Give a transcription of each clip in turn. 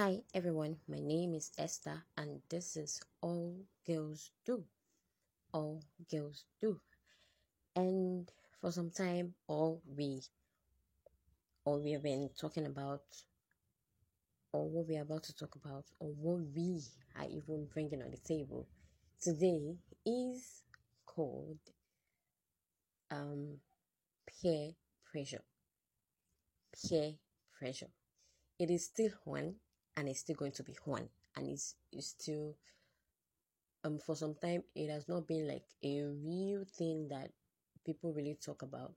Hi everyone, my name is Esther and this is All Girls Do. All Girls Do. And for some time all we all we have been talking about or what we are about to talk about or what we are even bringing on the table today is called um peer pressure. Peer pressure. It is still one and it's still going to be one and it's, it's still um for some time it has not been like a real thing that people really talk about.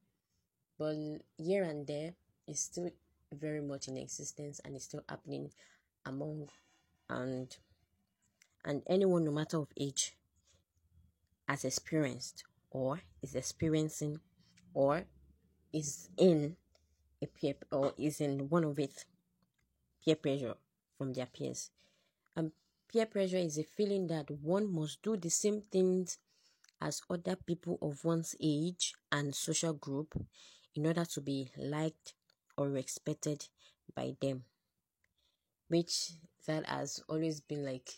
But here and there it's still very much in existence and it's still happening among and and anyone no matter of age has experienced or is experiencing or is in a peer or is in one of it peer pressure from their peers. And peer pressure is a feeling that one must do the same things as other people of one's age and social group in order to be liked or respected by them. Which that has always been like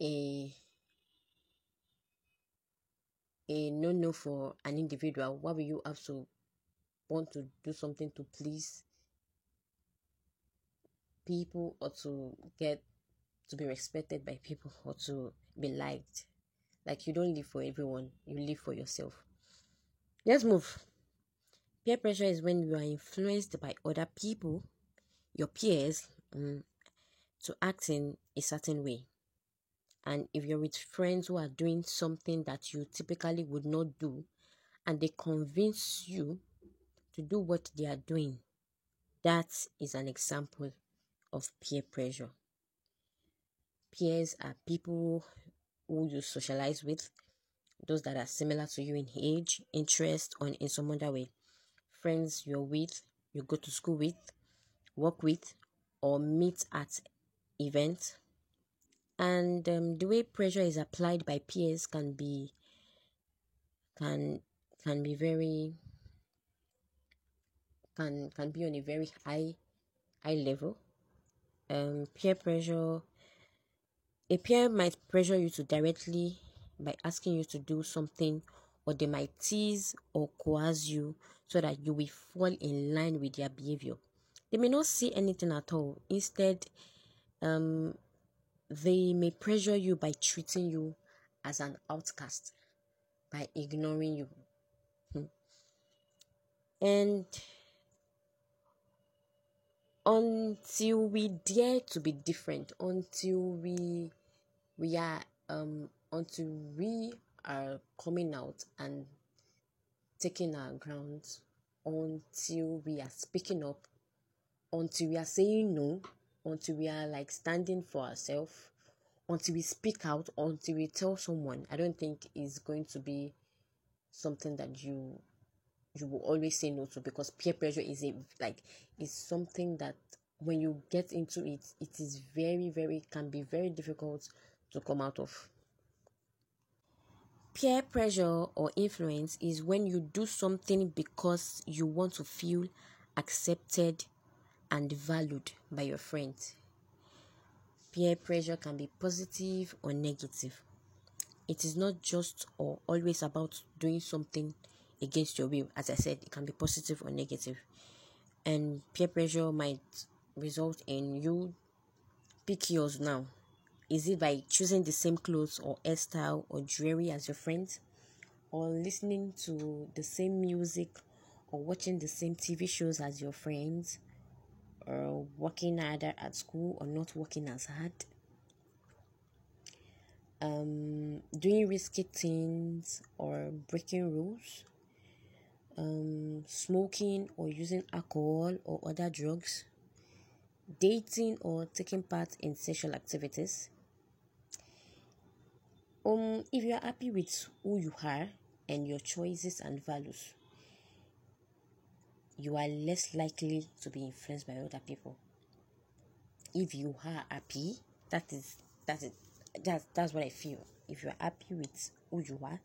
a a no no for an individual. Why will you have to want to do something to please people or to get to be respected by people or to be liked. Like you don't live for everyone, you live for yourself. Let's move. Peer pressure is when you are influenced by other people, your peers, um, to act in a certain way. And if you're with friends who are doing something that you typically would not do, and they convince you to do what they are doing, that is an example of peer pressure. Peers are people who you socialize with, those that are similar to you in age, interest, or in some other way. Friends you're with, you go to school with, work with, or meet at events. And um, the way pressure is applied by peers can be can can be very can can be on a very high high level um, peer pressure a peer might pressure you to directly by asking you to do something or they might tease or coerce you so that you will fall in line with their behavior. They may not see anything at all. Instead um, they may pressure you by treating you as an outcast by ignoring you. Hmm. and until we dare to be different until we we are um until we are coming out and taking our ground until we are speaking up until we are saying no until we are like standing for ourselves until we speak out until we tell someone i don't think is going to be something that you you will always say no to because peer pressure is a like is something that when you get into it it is very very can be very difficult to come out of. Peer pressure or influence is when you do something because you want to feel accepted and valued by your friends. Peer pressure can be positive or negative. It is not just or always about doing something against your will. As I said, it can be positive or negative. And peer pressure might result in you pick yours now. Is it by choosing the same clothes or hairstyle or jewelry as your friends? Or listening to the same music or watching the same TV shows as your friends? Or working harder at school or not working as hard? Um, doing risky things or breaking rules? Um, smoking or using alcohol or other drugs, dating or taking part in sexual activities. Um, if you are happy with who you are and your choices and values, you are less likely to be influenced by other people. If you are happy, that is that is that's that's what I feel. If you are happy with who you are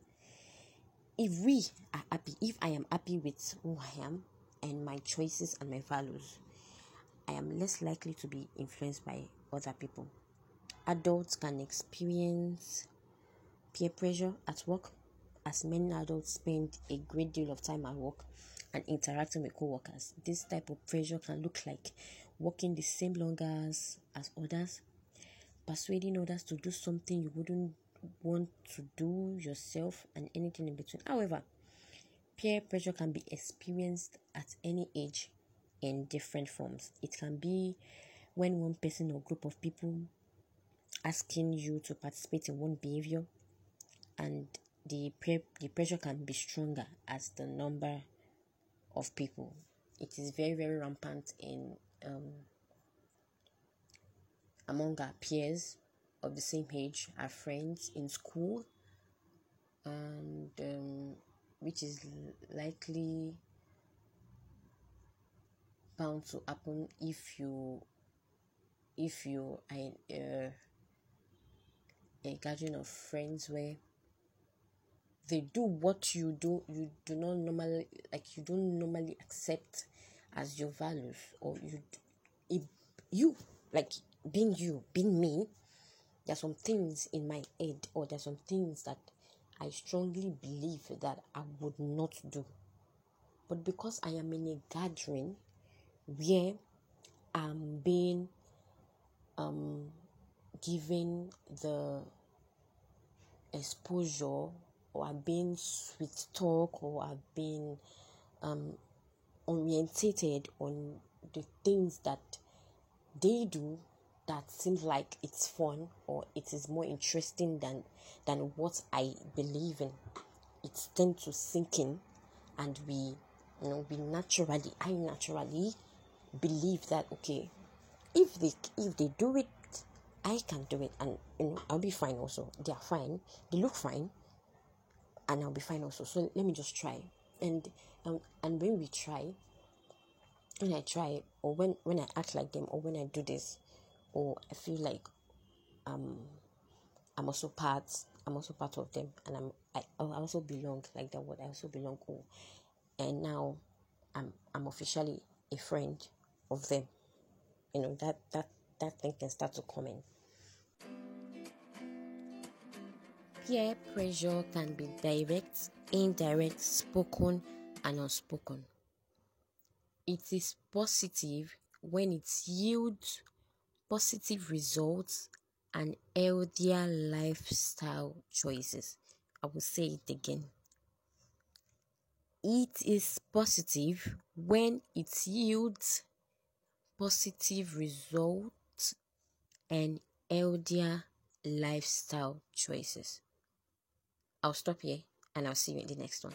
if we are happy, if I am happy with who I am and my choices and my values, I am less likely to be influenced by other people. Adults can experience peer pressure at work, as many adults spend a great deal of time at work and interacting with co-workers. This type of pressure can look like working the same long hours as others, persuading others to do something you wouldn't want to do yourself, and anything in between. However, peer pressure can be experienced at any age in different forms. It can be when one person or group of people asking you to participate in one behavior and the pre- the pressure can be stronger as the number of people. It is very very rampant in um, among our peers of the same age, are friends in school, and um, which is likely bound to happen if you if you are uh, a gathering of friends where they do what you do you do not normally like you don't normally accept as your values or you you like being you being me there are some things in my head or there are some things that i strongly believe that i would not do. But because i am in a gathering where i'm being um given the exposure or I've been sweet talk or I've been um, orientated on the things that they do that seems like it's fun or it is more interesting than than what I believe in. It tends to sink in and we you know we naturally I naturally believe that okay if they if they do it I can do it and you know I'll be fine also. They are fine. They look fine and I'll be fine also. So let me just try. And um, and when we try, when I try or when when I act like them or when I do this, or I feel like um I'm also part I'm also part of them and I'm I, I also belong like that word I also belong oh and now I'm I'm officially a friend of them. You know that that that thing can start to come in. Peer pressure can be direct, indirect, spoken, and unspoken. It is positive when it yields positive results and healthier lifestyle choices. I will say it again. It is positive when it yields positive results and healthier lifestyle choices. I'll stop here and I'll see you in the next one.